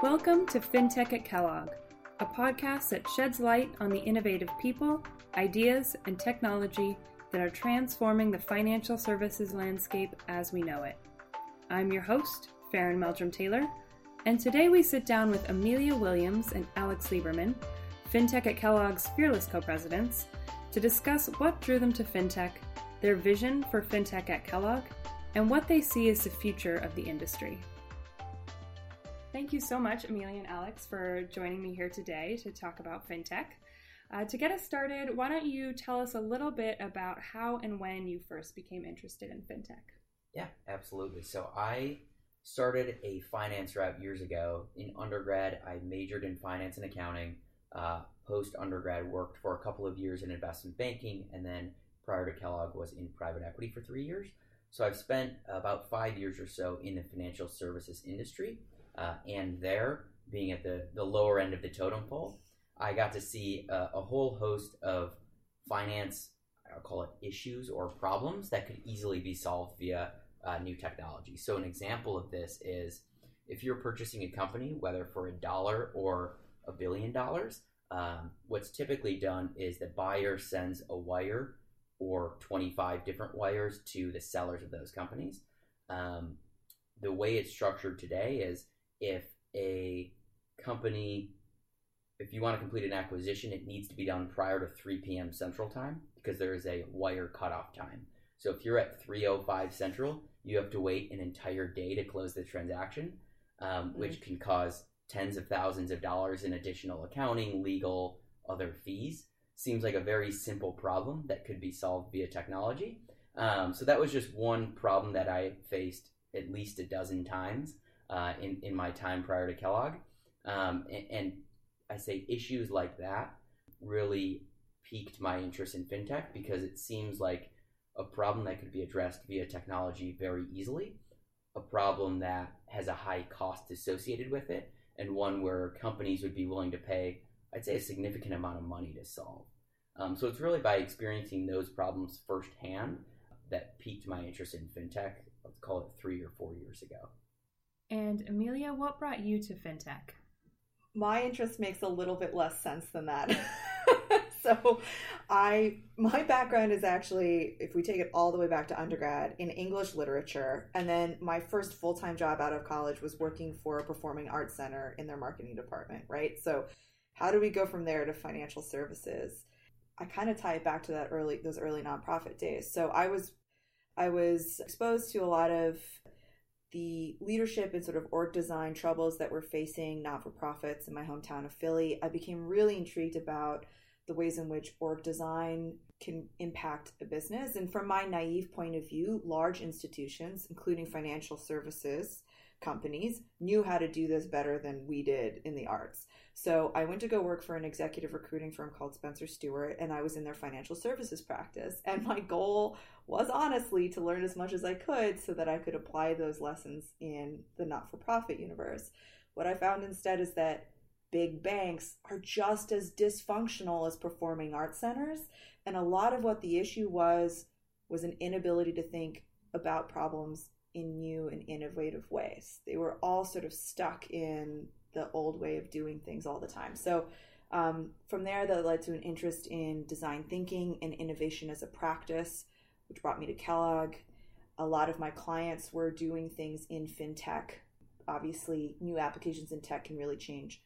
Welcome to FinTech at Kellogg, a podcast that sheds light on the innovative people, ideas, and technology that are transforming the financial services landscape as we know it. I'm your host, Faeron Meldrum Taylor, and today we sit down with Amelia Williams and Alex Lieberman, FinTech at Kellogg's fearless co presidents, to discuss what drew them to FinTech, their vision for FinTech at Kellogg, and what they see as the future of the industry. Thank you so much, Amelia and Alex, for joining me here today to talk about FinTech. Uh, to get us started, why don't you tell us a little bit about how and when you first became interested in FinTech? Yeah, absolutely. So I started a finance route years ago. In undergrad, I majored in finance and accounting. Uh, Post undergrad, worked for a couple of years in investment banking, and then prior to Kellogg, was in private equity for three years. So I've spent about five years or so in the financial services industry, uh, and there, being at the, the lower end of the totem pole, I got to see a, a whole host of finance, I'll call it issues or problems that could easily be solved via uh, new technology. So an example of this is if you're purchasing a company, whether for a dollar or a billion dollars, um, what's typically done is the buyer sends a wire or 25 different wires to the sellers of those companies. Um, the way it's structured today is if a company, if you want to complete an acquisition, it needs to be done prior to 3 p.m. Central Time because there is a wire cutoff time. So if you're at 3:05 Central, you have to wait an entire day to close the transaction, um, which mm-hmm. can cause tens of thousands of dollars in additional accounting, legal, other fees. Seems like a very simple problem that could be solved via technology. Um, so that was just one problem that I faced at least a dozen times uh, in in my time prior to Kellogg, um, and, and I say issues like that really piqued my interest in fintech because it seems like a problem that could be addressed via technology very easily, a problem that has a high cost associated with it, and one where companies would be willing to pay, I'd say, a significant amount of money to solve. Um, so it's really by experiencing those problems firsthand that piqued my interest in fintech. Let's call it three or four years ago. And Amelia, what brought you to fintech? My interest makes a little bit less sense than that. so I my background is actually if we take it all the way back to undergrad in English literature and then my first full-time job out of college was working for a performing arts center in their marketing department, right? So how do we go from there to financial services? I kind of tie it back to that early those early nonprofit days. So I was I was exposed to a lot of the leadership and sort of org design troubles that we're facing not for profits in my hometown of Philly. I became really intrigued about the ways in which org design can impact a business. And from my naive point of view, large institutions, including financial services companies, knew how to do this better than we did in the arts. So I went to go work for an executive recruiting firm called Spencer Stuart, and I was in their financial services practice. And my goal was honestly to learn as much as I could so that I could apply those lessons in the not for profit universe. What I found instead is that big banks are just as dysfunctional as performing arts centers. And a lot of what the issue was was an inability to think about problems in new and innovative ways. They were all sort of stuck in the old way of doing things all the time. So um, from there, that led to an interest in design thinking and innovation as a practice, which brought me to Kellogg. A lot of my clients were doing things in fintech. Obviously, new applications in tech can really change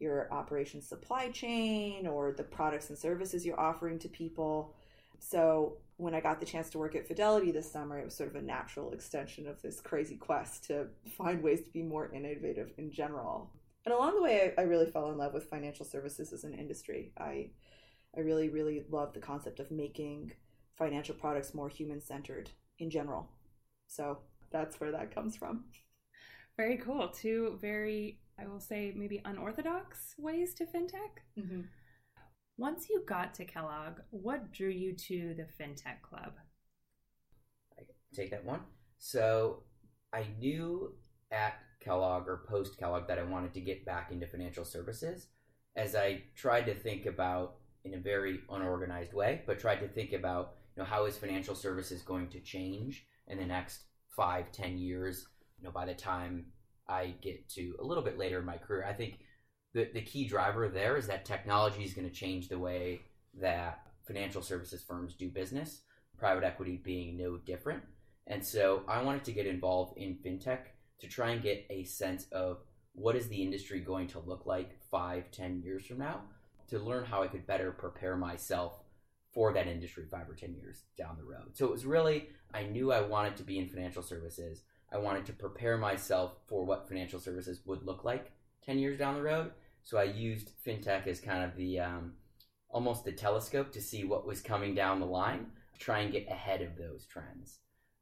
your operation supply chain or the products and services you're offering to people. So when I got the chance to work at Fidelity this summer, it was sort of a natural extension of this crazy quest to find ways to be more innovative in general. And along the way, I, I really fell in love with financial services as an industry. I, I really, really love the concept of making financial products more human centered in general. So that's where that comes from. Very cool. Two very I will say, maybe unorthodox ways to fintech. Mm-hmm. Once you got to Kellogg, what drew you to the FinTech Club? I take that one. So I knew at Kellogg or post Kellogg that I wanted to get back into financial services as I tried to think about in a very unorganized way, but tried to think about you know how is financial services going to change in the next five, ten years. You know, by the time I get to a little bit later in my career. I think the, the key driver there is that technology is going to change the way that financial services firms do business, private equity being no different. And so I wanted to get involved in fintech to try and get a sense of what is the industry going to look like five, ten years from now, to learn how I could better prepare myself for that industry five or ten years down the road. So it was really I knew I wanted to be in financial services. I wanted to prepare myself for what financial services would look like 10 years down the road. So I used fintech as kind of the um, almost the telescope to see what was coming down the line, try and get ahead of those trends.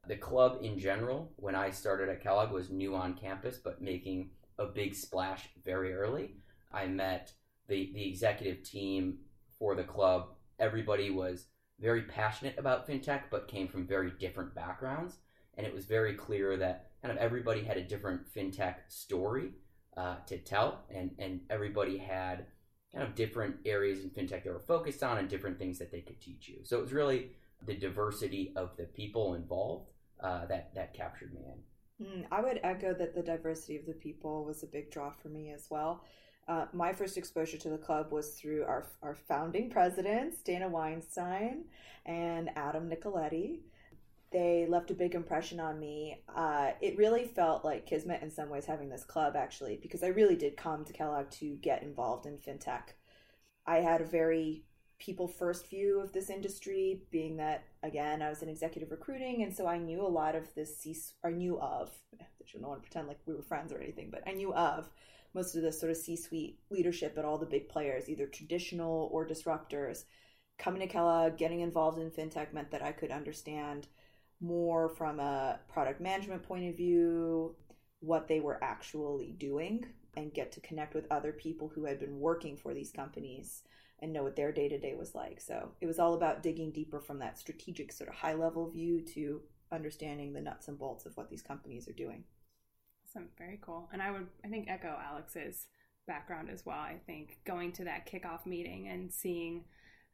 The club in general, when I started at Kellogg, was new on campus, but making a big splash very early. I met the, the executive team for the club. Everybody was very passionate about fintech, but came from very different backgrounds. And it was very clear that kind of everybody had a different fintech story uh, to tell, and, and everybody had kind of different areas in fintech they were focused on and different things that they could teach you. So it was really the diversity of the people involved uh, that that captured me in. Mm, I would echo that the diversity of the people was a big draw for me as well. Uh, my first exposure to the club was through our, our founding presidents, Dana Weinstein and Adam Nicoletti. They left a big impression on me. Uh, it really felt like Kismet in some ways having this club, actually, because I really did come to Kellogg to get involved in fintech. I had a very people first view of this industry, being that, again, I was in executive recruiting, and so I knew a lot of this, C- I knew of, I don't want to pretend like we were friends or anything, but I knew of most of the sort of C-suite leadership at all the big players, either traditional or disruptors. Coming to Kellogg, getting involved in fintech meant that I could understand more from a product management point of view, what they were actually doing, and get to connect with other people who had been working for these companies and know what their day to day was like. So it was all about digging deeper from that strategic sort of high level view to understanding the nuts and bolts of what these companies are doing. Awesome, very cool. And I would, I think, echo Alex's background as well. I think going to that kickoff meeting and seeing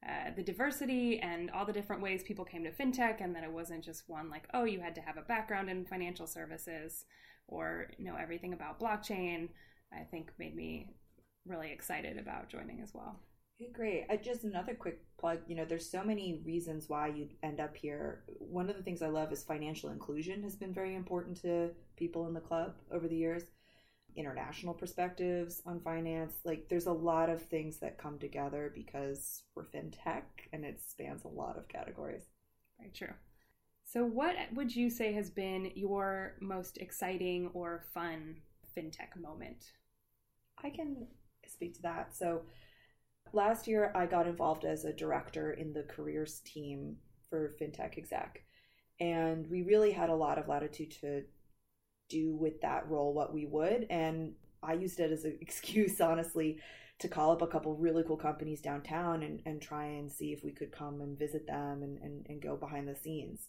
uh, the diversity and all the different ways people came to fintech, and that it wasn't just one like, oh, you had to have a background in financial services or know everything about blockchain. I think made me really excited about joining as well. Okay, great. Uh, just another quick plug. You know, there's so many reasons why you end up here. One of the things I love is financial inclusion has been very important to people in the club over the years. International perspectives on finance. Like, there's a lot of things that come together because we're fintech and it spans a lot of categories. Very true. So, what would you say has been your most exciting or fun fintech moment? I can speak to that. So, last year I got involved as a director in the careers team for FinTech Exec. And we really had a lot of latitude to do with that role what we would. And I used it as an excuse, honestly, to call up a couple really cool companies downtown and, and try and see if we could come and visit them and, and, and go behind the scenes.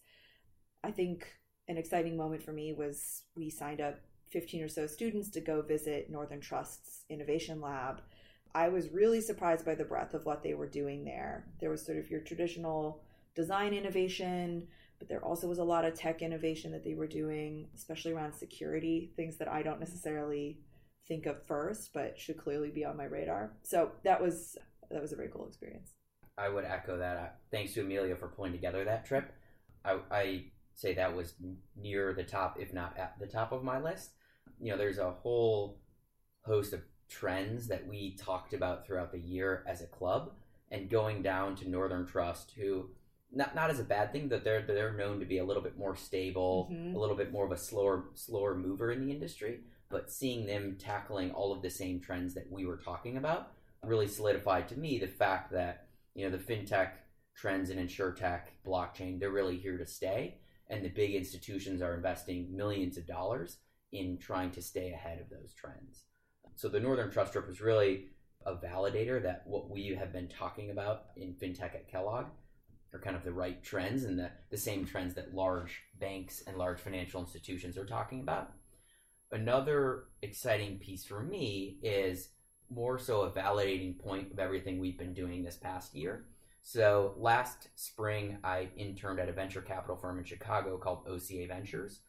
I think an exciting moment for me was we signed up 15 or so students to go visit Northern Trust's innovation lab I was really surprised by the breadth of what they were doing there. There was sort of your traditional design innovation, but there also was a lot of tech innovation that they were doing, especially around security, things that I don't necessarily think of first, but should clearly be on my radar. So that was that was a very cool experience. I would echo that. Thanks to Amelia for pulling together that trip. I, I say that was near the top, if not at the top of my list. You know, there's a whole host of trends that we talked about throughout the year as a club and going down to Northern Trust, who not not as a bad thing that they're they're known to be a little bit more stable, mm-hmm. a little bit more of a slower slower mover in the industry, but seeing them tackling all of the same trends that we were talking about really solidified to me the fact that you know the fintech trends in insurtech, blockchain, they're really here to stay, and the big institutions are investing millions of dollars in trying to stay ahead of those trends. So the Northern Trust Trip was really a validator that what we have been talking about in fintech at Kellogg are kind of the right trends and the, the same trends that large banks and large financial institutions are talking about. Another exciting piece for me is more so a validating point of everything we've been doing this past year. So last spring, I interned at a venture capital firm in Chicago called OCA Ventures,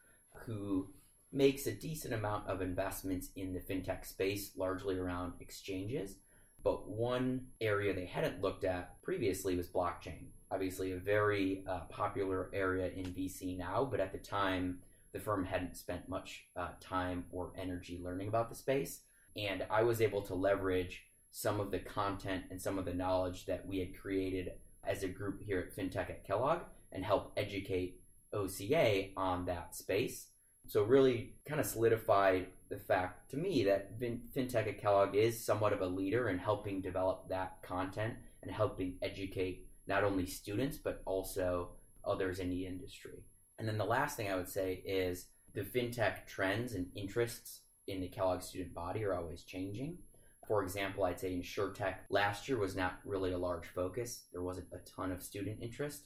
who makes a decent amount of investments in the fintech space, largely around exchanges. But one area they hadn't looked at previously was blockchain. Obviously, a very uh, popular area in VC now, but at the time, the firm hadn't spent much uh, time or energy learning about the space. And I was able to leverage some of the content and some of the knowledge that we had created as a group here at FinTech at Kellogg and help educate OCA on that space. So, really kind of solidified the fact to me that FinTech at Kellogg is somewhat of a leader in helping develop that content and helping educate not only students but also others in the industry. And then the last thing I would say is the FinTech trends and interests in the Kellogg student body are always changing. For example, I'd say InsurTech last year was not really a large focus. There wasn't a ton of student interest.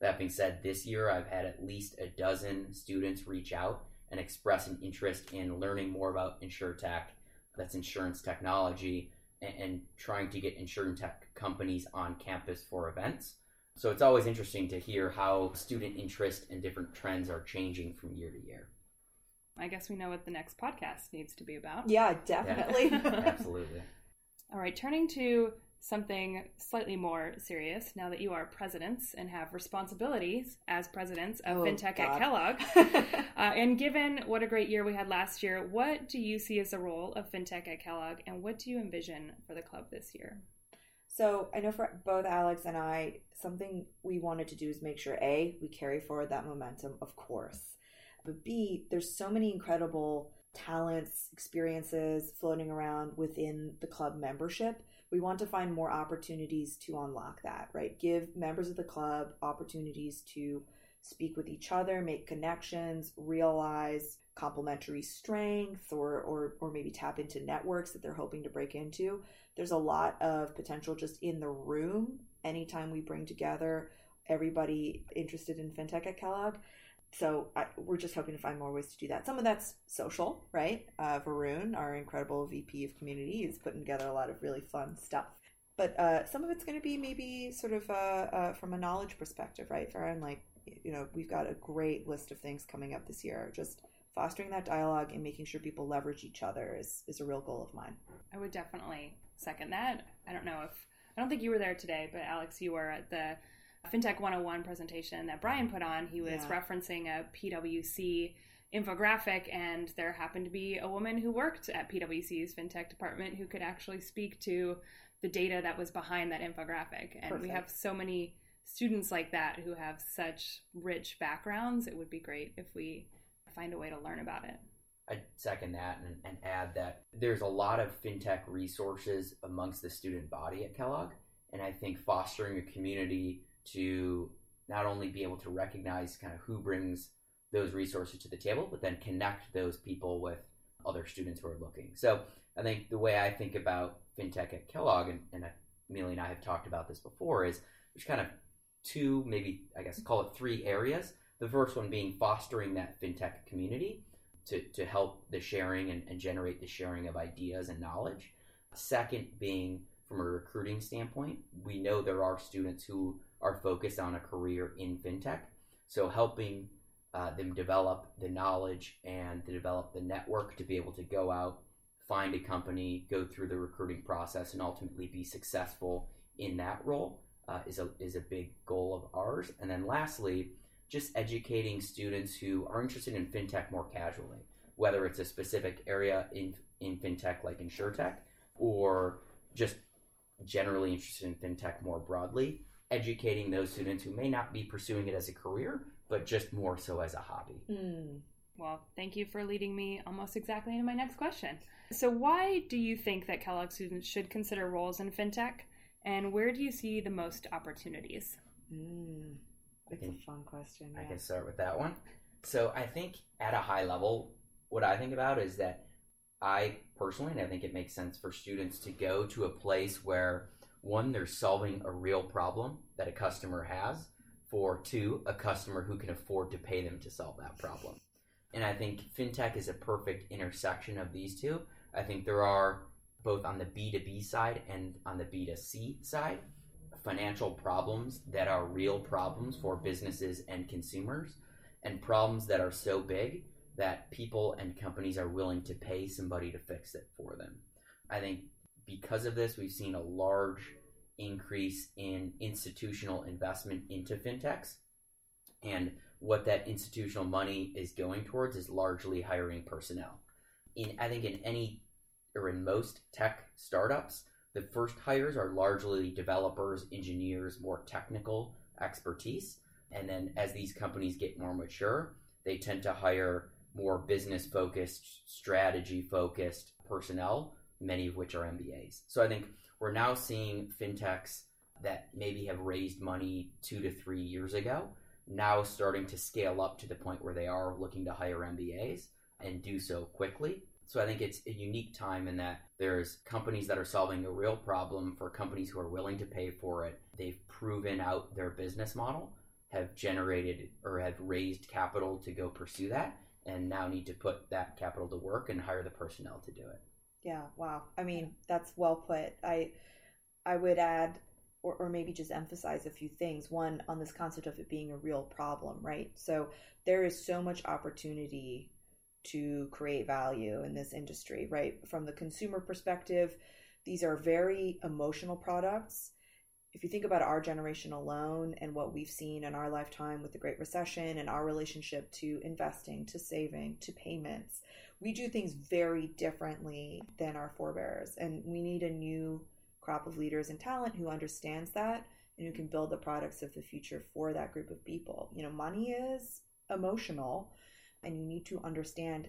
That being said, this year I've had at least a dozen students reach out and express an interest in learning more about InsurTech, that's insurance technology, and, and trying to get insurance tech companies on campus for events. So it's always interesting to hear how student interest and different trends are changing from year to year. I guess we know what the next podcast needs to be about. Yeah, definitely. Yeah, absolutely. All right, turning to something slightly more serious now that you are presidents and have responsibilities as presidents of Oh, FinTech God. at Kellogg. uh, and given what a great year we had last year, what do you see as the role of FinTech at Kellogg and what do you envision for the club this year? So I know for both Alex and I, something we wanted to do is make sure A, we carry forward that momentum, of course. But B, there's so many incredible talents, experiences floating around within the club membership. We want to find more opportunities to unlock that, right? Give members of the club opportunities to speak with each other, make connections, realize complementary strength or, or or maybe tap into networks that they're hoping to break into there's a lot of potential just in the room anytime we bring together everybody interested in fintech at Kellogg. So I, we're just hoping to find more ways to do that. Some of that's social, right? Uh, Varun, our incredible VP of community, is putting together a lot of really fun stuff. But uh, some of it's going to be maybe sort of uh, uh, from a knowledge perspective, right, Faeron? Like, you know, we've got a great list of things coming up this year. Just fostering that dialogue and making sure people leverage each other is, is a real goal of mine. I would definitely second that. I don't know if I don't think you were there today, but Alex, you were at the FinTech 101 presentation that Brian put on. He was Yeah. referencing a PwC infographic, and there happened to be a woman who worked at PwC's FinTech department who could actually speak to the data that was behind that infographic. And we have so many students like that who have such rich backgrounds. It would be great if we find a way to learn about it. I'd second that and, and add that there's a lot of fintech resources amongst the student body at Kellogg. And I think fostering a community to not only be able to recognize kind of who brings those resources to the table, but then connect those people with other students who are looking. So I think the way I think about fintech at Kellogg, and, and Amelia and I have talked about this before, is there's kind of two, maybe I guess call it three areas. The first one being fostering that fintech community to, to help the sharing and, and generate the sharing of ideas and knowledge. Second, being from a recruiting standpoint, we know there are students who are focused on a career in fintech. So, helping uh, them develop the knowledge and to develop the network to be able to go out, find a company, go through the recruiting process, and ultimately be successful in that role uh, is, a, is a big goal of ours. And then, lastly, just educating students who are interested in fintech more casually, whether it's a specific area in in fintech like insurtech, or just generally interested in fintech more broadly. Educating those students who may not be pursuing it as a career, but just more so as a hobby. Hmm. Well, thank you for leading me almost exactly into my next question. So, why do you think that Kellogg students should consider roles in fintech, and where do you see the most opportunities? Mm. It's a fun question. I can start with that one. So I think at a high level, what I think about is that I personally, and I think it makes sense for students to go to a place where one, they're solving a real problem that a customer has, for two, a customer who can afford to pay them to solve that problem. And I think fintech is a perfect intersection of these two. I think there are both on the B2B side and on the B2C side financial problems that are real problems for businesses and consumers and problems that are so big that people and companies are willing to pay somebody to fix it for them. I think because of this, we've seen a large increase in institutional investment into fintechs. And what that institutional money is going towards is largely hiring personnel. In I think in any or in most tech startups, the first hires are largely developers, engineers, more technical expertise. And then as these companies get more mature, they tend to hire more business focused, strategy focused personnel, many of which are MBAs. So I think we're now seeing fintechs that maybe have raised money two to three years ago now starting to scale up to the point where they are looking to hire MBAs and do so quickly. So I think it's a unique time in that there's companies that are solving a real problem for companies who are willing to pay for it. They've proven out their business model, have generated or have raised capital to go pursue that, and now need to put that capital to work and hire the personnel to do it. Yeah, wow. I mean, that's well put. I I would add or, or maybe just emphasize a few things. One, on this concept of it being a real problem, right? So there is so much opportunity to create value in this industry, right? From the consumer perspective, these are very emotional products. If you think about our generation alone and what we've seen in our lifetime with the Great Recession and our relationship to investing, to saving, to payments, we do things very differently than our forebears. And we need a new crop of leaders and talent who understands that and who can build the products of the future for that group of people. You know, money is emotional and you need to understand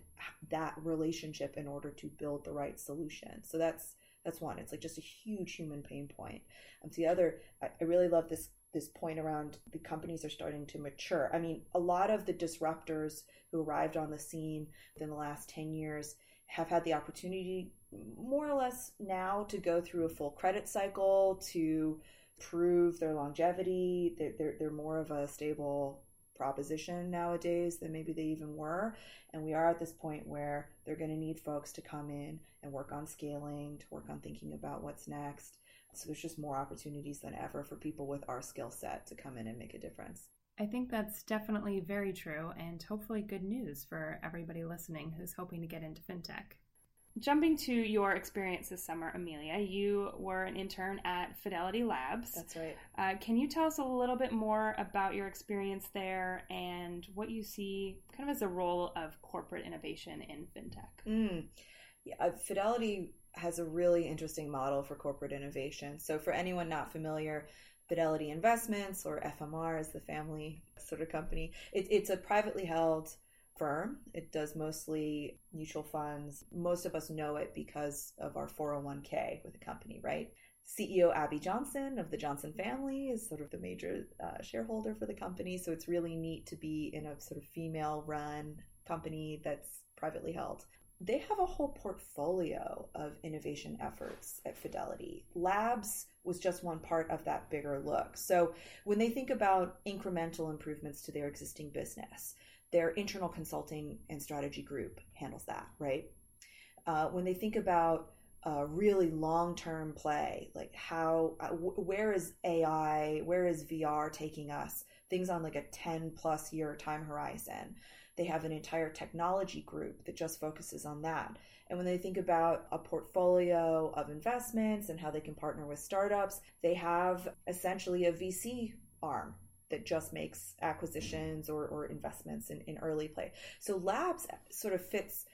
that relationship in order to build the right solution. So that's that's one. It's like just a huge human pain point. Um, and the other, I really love this this point around the companies are starting to mature. I mean, a lot of the disruptors who arrived on the scene within the last 10 years have had the opportunity more or less now to go through a full credit cycle to prove their longevity. They're, they're, they're more of a stable proposition nowadays than maybe they even were. And we are at this point where they're going to need folks to come in and work on scaling, to work on thinking about what's next. So there's just more opportunities than ever for people with our skill set to come in and make a difference. I think that's definitely very true and hopefully good news for everybody listening who's hoping to get into fintech. Jumping to your experience this summer, Amelia, you were an intern at Fidelity Labs. That's right. Uh, can you tell us a little bit more about your experience there and what you see kind of as the role of corporate innovation in fintech? Mm. Yeah, uh, Fidelity has a really interesting model for corporate innovation. So, for anyone not familiar, Fidelity Investments, or FMR, is the family sort of company. It, it's a privately held firm. It does mostly mutual funds. Most of us know it because of our 401k with a company, right? CEO Abby Johnson of the Johnson family is sort of the major uh, shareholder for the company. So it's really neat to be in a sort of female run company that's privately held. They have a whole portfolio of innovation efforts at Fidelity. Labs was just one part of that bigger look. So when they think about incremental improvements to their existing business, their internal consulting and strategy group handles that, right? Uh, when they think about a really long term play, like how, uh, where is AI, where is VR taking us? Things on like a 10 plus year time horizon. They have an entire technology group that just focuses on that. And when they think about a portfolio of investments and how they can partner with startups, they have essentially a VC arm that just makes acquisitions or, or investments in, in early play. So labs sort of fits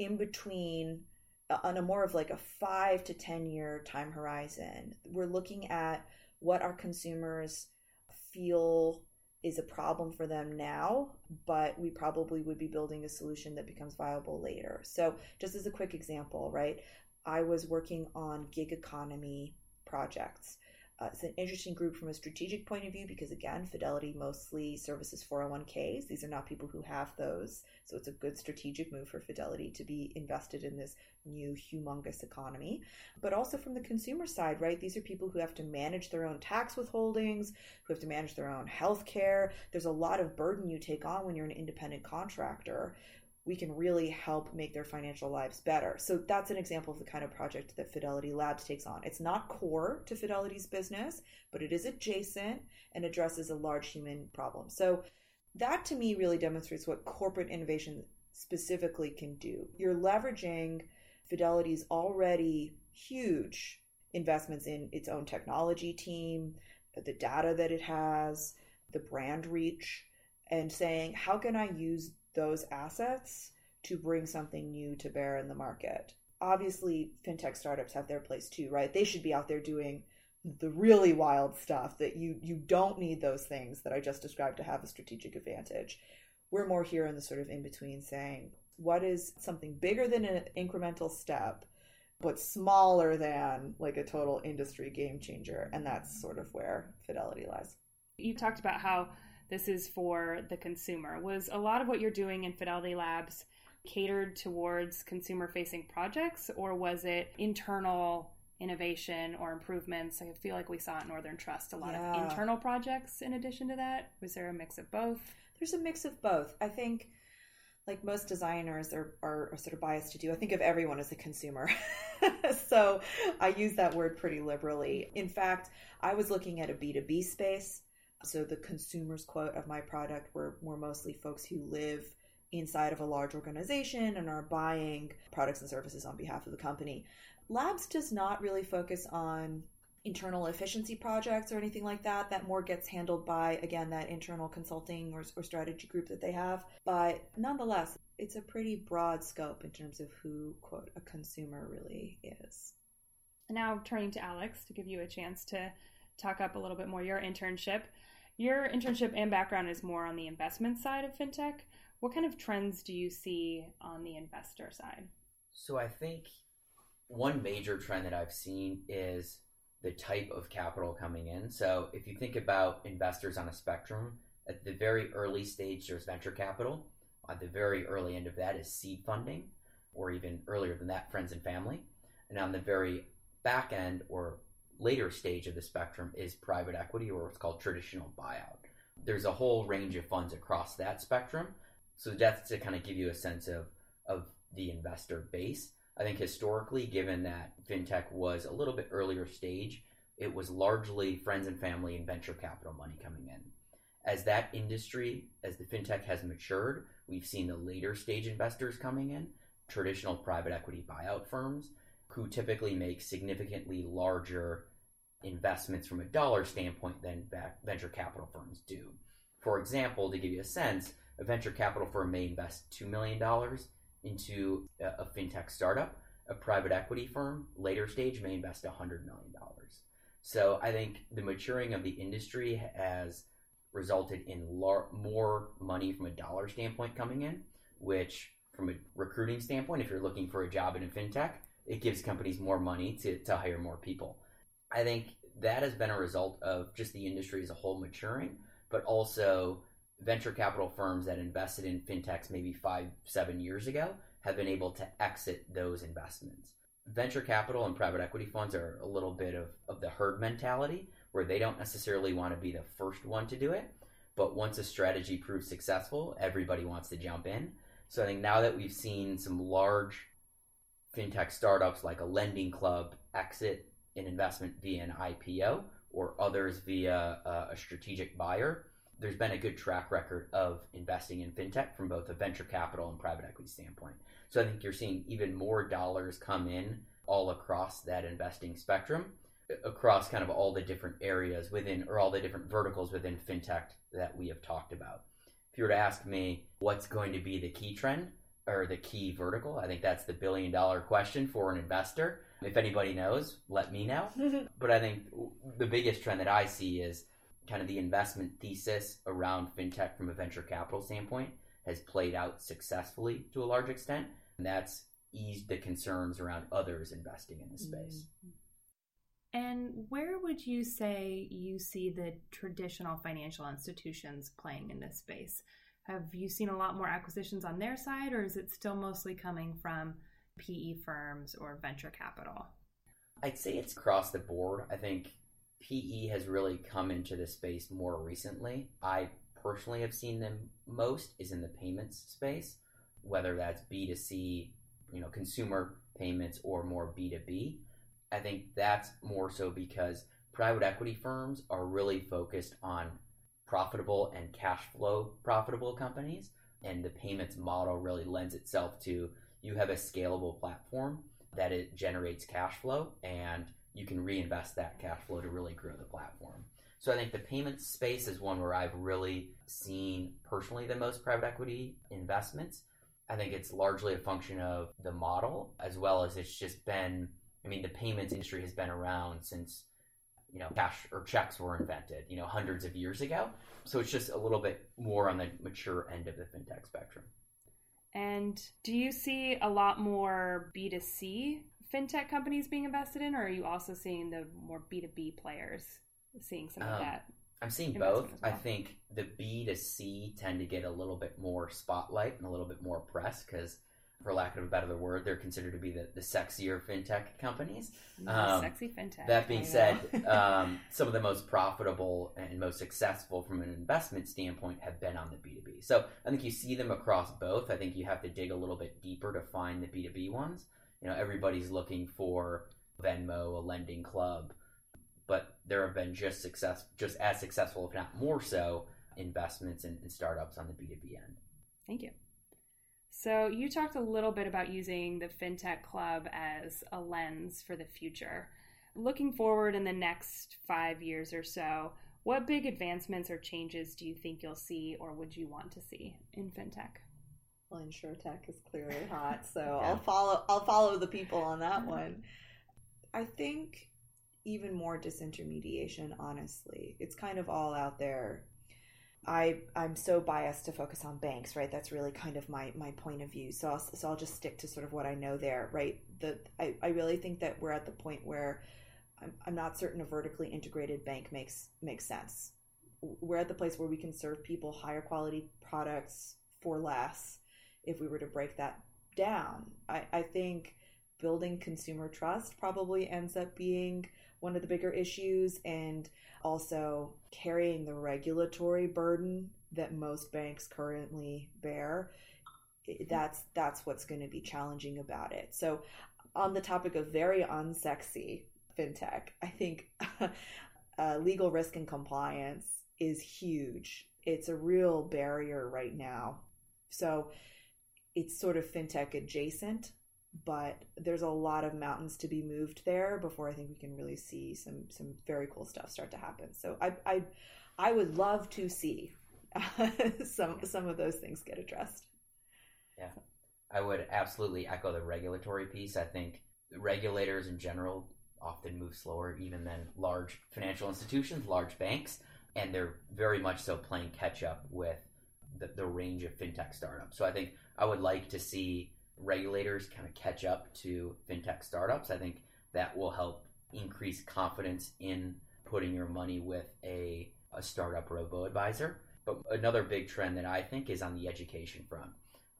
in between uh, on a more of like a five to 10 year time horizon. We're looking at what our consumers feel is a problem for them now, but we probably would be building a solution that becomes viable later. So, just as a quick example, right? I was working on gig economy projects uh, it's an interesting group from a strategic point of view because, again, Fidelity mostly services 401ks. These are not people who have those. So it's a good strategic move for Fidelity to be invested in this new humongous economy. But also from the consumer side, right? These are people who have to manage their own tax withholdings, who have to manage their own health care. There's a lot of burden you take on when you're an independent contractor we can really help make their financial lives better. So that's an example of the kind of project that Fidelity Labs takes on. It's not core to Fidelity's business, but it is adjacent and addresses a large human problem. So that to me really demonstrates what corporate innovation specifically can do. You're leveraging Fidelity's already huge investments in its own technology team, the data that it has, the brand reach, and saying, how can I use those assets to bring something new to bear in the market? Obviously, fintech startups have their place too, right? They should be out there doing the really wild stuff that you you don't need those things that I just described to have a strategic advantage. We're more here in the sort of in between saying what is something bigger than an incremental step but smaller than like a total industry game changer and that's sort of where fidelity lies. You talked about how this is for the consumer. Was a lot of what you're doing in Fidelity Labs catered towards consumer facing projects or was it internal innovation or improvements. I feel like we saw at Northern Trust a lot yeah. of internal projects in addition to that. Was there a mix of both? There's a mix of both. I think like most designers are, are, are sort of biased to do, I think of everyone as a consumer. so I use that word pretty liberally. In fact, I was looking at a B2B space. So the consumers quote of my product were, were mostly folks who live inside of a large organization and are buying products and services on behalf of the company. Labs does not really focus on internal efficiency projects or anything like that. That more gets handled by, again, that internal consulting or, or, strategy group that they have. But nonetheless, it's a pretty broad scope in terms of who, quote, a consumer really is. Now, turning to Alex to give you a chance to talk up a little bit more your internship. Your internship and background is more on the investment side of fintech. What kind of trends do you see on the investor side? So I think one major trend that I've seen is the type of capital coming in. So if you think about investors on a spectrum, at the very early stage, there's venture capital. At the very early end of that is seed funding, or even earlier than that, friends and family. And on the very back end or later stage of the spectrum is private equity, or what's called traditional buyout. There's a whole range of funds across that spectrum. So that's to kind of give you a sense of, of the investor base. I think historically, given that fintech was a little bit earlier stage, it was largely friends and family and venture capital money coming in. As that industry, as the fintech has matured, we've seen the later stage investors coming in, traditional private equity buyout firms, who typically make significantly larger investments from a dollar standpoint than venture capital firms do. For example, to give you a sense, a venture capital firm may invest $2 million into a, fintech startup, a private equity firm later stage may invest $100 million. So I think the maturing of the industry has resulted in lar- more money from a dollar standpoint coming in, which from a recruiting standpoint, if you're looking for a job in a fintech, it gives companies more money to, to hire more people. I think that has been a result of just the industry as a whole maturing, but also venture capital firms that invested in fintechs maybe five, seven years ago have been able to exit those investments. Venture capital and private equity funds are a little bit of, of the herd mentality where they don't necessarily want to be the first one to do it. But once a strategy proves successful, everybody wants to jump in. So I think now that we've seen some large fintech startups like a lending club exit an investment via an IPO or others via uh, a strategic buyer, there's been a good track record of investing in fintech from both a venture capital and private equity standpoint. So I think you're seeing even more dollars come in all across that investing spectrum, across kind of all the different areas within, or all the different verticals within fintech that we have talked about. If you were to ask me what's going to be the key trend or the key vertical, I think that's the billion dollar question for an investor. If anybody knows, let me know. but I think the biggest trend that I see is kind of the investment thesis around fintech from a venture capital standpoint has played out successfully to a large extent. And that's eased the concerns around others investing in the space. Mm-hmm. And where would you say you see the traditional financial institutions playing in this space? Have you seen a lot more acquisitions on their side, or is it still mostly coming from PE firms or venture capital? I'd say it's across the board. I think PE has really come into the space more recently. I personally have seen them most is in the payments space, whether that's B2C, you know, consumer payments or more B2B. I think that's more so because private equity firms are really focused on profitable and cash flow profitable companies and the payments model really lends itself to you have a scalable platform that it generates cash flow and you can reinvest that cash flow to really grow the platform. So I think the payments space is one where I've really seen personally the most private equity investments. I think it's largely a function of the model as well as it's just been I mean the payments industry has been around since you know cash or checks were invented, you know, hundreds of years ago. So it's just a little bit more on the mature end of the fintech spectrum. And do you see a lot more B2C fintech companies being invested in, or are you also seeing the more B2B players seeing some of Um, that? I'm seeing both. well. I think the B2C tend to get a little bit more spotlight and a little bit more press because, for lack of a better word, they're considered to be the, the sexier fintech companies. um, Sexy fintech. That being said, um, some of the most profitable and most successful from an investment standpoint have been on the B2B. So I think you see them across both. I think you have to dig a little bit deeper to find the B2B ones. You know, everybody's looking for Venmo, a lending club, but there have been just success, just as successful, if not more so, investments in, in startups on the B2B end. Thank you. So, you talked a little bit about using the FinTech Club as a lens for the future. Looking forward in the next five years or so, what big advancements or changes do you think you'll see or would you want to see in FinTech? Well, InsurTech is clearly hot, so I'll follow. I'll follow the people on that one. I think even more disintermediation. Honestly, it's kind of all out there. I I'm so biased to focus on banks, right? That's really kind of my my point of view. So I'll so I'll just stick to sort of what I know there, right? The I, I really think that we're at the point where I'm I'm not certain a vertically integrated bank makes makes sense. We're at the place where we can serve people higher quality products for less if we were to break that down. I, I think building consumer trust probably ends up being one of the bigger issues and also carrying the regulatory burden that most banks currently bear that's that's what's going to be challenging about it. So on the topic of very unsexy fintech i think uh, legal risk and compliance is huge. It's a real barrier right now. So it's sort of fintech adjacent but there's a lot of mountains to be moved there before I think we can really see some some very cool stuff start to happen. So I I I would love to see some some of those things get addressed. Yeah, I would absolutely echo the regulatory piece. I think regulators in general often move slower even than large financial institutions, large banks, and they're very much so playing catch up with the, the range of fintech startups. So I think I would like to see regulators kind of catch up to fintech startups. I think that will help increase confidence in putting your money with a, a startup robo advisor. But another big trend that I think is on the education front.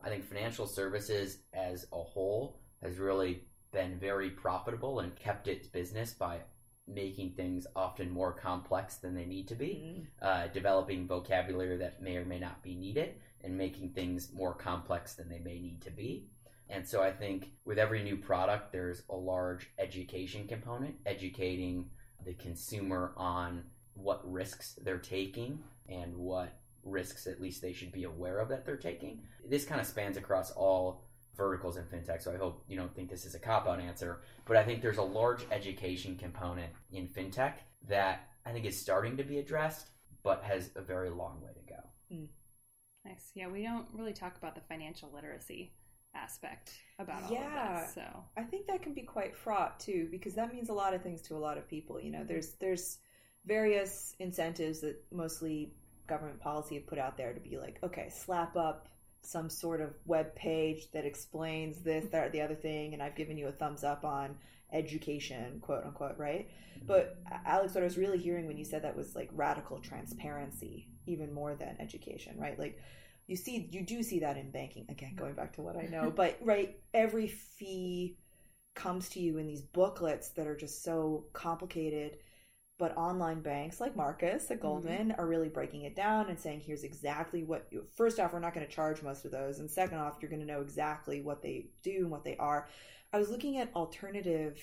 I think financial services as a whole has really been very profitable and kept its business by making things often more complex than they need to be, uh, developing vocabulary that may or may not be needed, and making things more complex than they may need to be. And so I think with every new product, there's a large education component, educating the consumer on what risks they're taking and what risks at least they should be aware of that they're taking. This kind of spans across all verticals in fintech, so I hope you don't think this is a cop out answer, but I think there's a large education component in fintech that I think is starting to be addressed, but has a very long way to go. Hmm. Nice. Yeah, we don't really talk about the financial literacy aspect about all Yeah. of this. So I think that can be quite fraught too, because that means a lot of things to a lot of people. You know, mm-hmm. there's there's various incentives that mostly government policy have put out there to be like, okay, slap up some sort of web page that explains this, that, or the other thing, and I've given you a thumbs up on education, quote unquote, right? Mm-hmm. But Alex, what I was really hearing when you said that was like radical transparency, even more than education, right? Like you see, you do see that in banking. Again, mm-hmm. going back to what I know, mm-hmm. but right, every fee comes to you in these booklets that are just so complicated. But online banks like Marcus at mm-hmm. Goldman are really breaking it down and saying, here's exactly what you, first off, we're not going to charge most of those. And second off, you're going to know exactly what they do and what they are. I was looking at alternative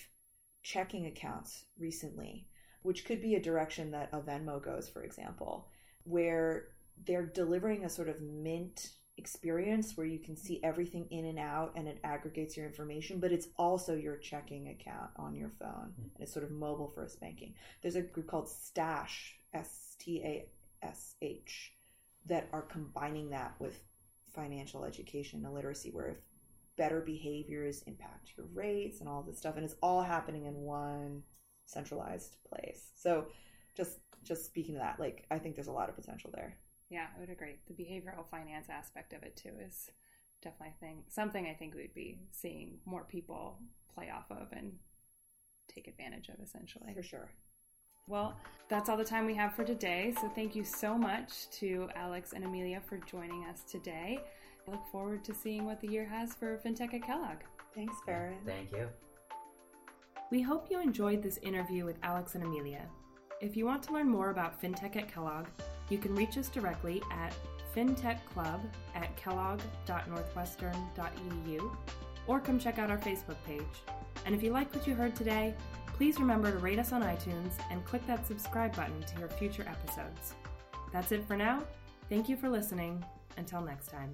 checking accounts recently, which could be a direction that a Venmo goes, for example, where they're delivering a sort of mint experience where you can see everything in and out and it aggregates your information, but it's also your checking account on your phone. Mm. And it's sort of mobile first banking. There's a group called Stash, S T A S H, that are combining that with financial education and literacy, where if better behaviors impact your rates and all this stuff, and it's all happening in one centralized place. So just just speaking to that, like I think there's a lot of potential there. Yeah, I would agree. The behavioral finance aspect of it too is definitely a thing, something I think we'd be seeing more people play off of and take advantage of essentially. For sure. Well, that's all the time we have for today. So thank you so much to Alex and Amelia for joining us today. I look forward to seeing what the year has for FinTech at Kellogg. Thanks, Faeron. Thank you. We hope you enjoyed this interview with Alex and Amelia. If you want to learn more about FinTech at Kellogg, you can reach us directly at fintechclub at kellogg.northwestern.edu or come check out our Facebook page. And if you like what you heard today, please remember to rate us on iTunes and click that subscribe button to hear future episodes. That's it for now. Thank you for listening. Until next time.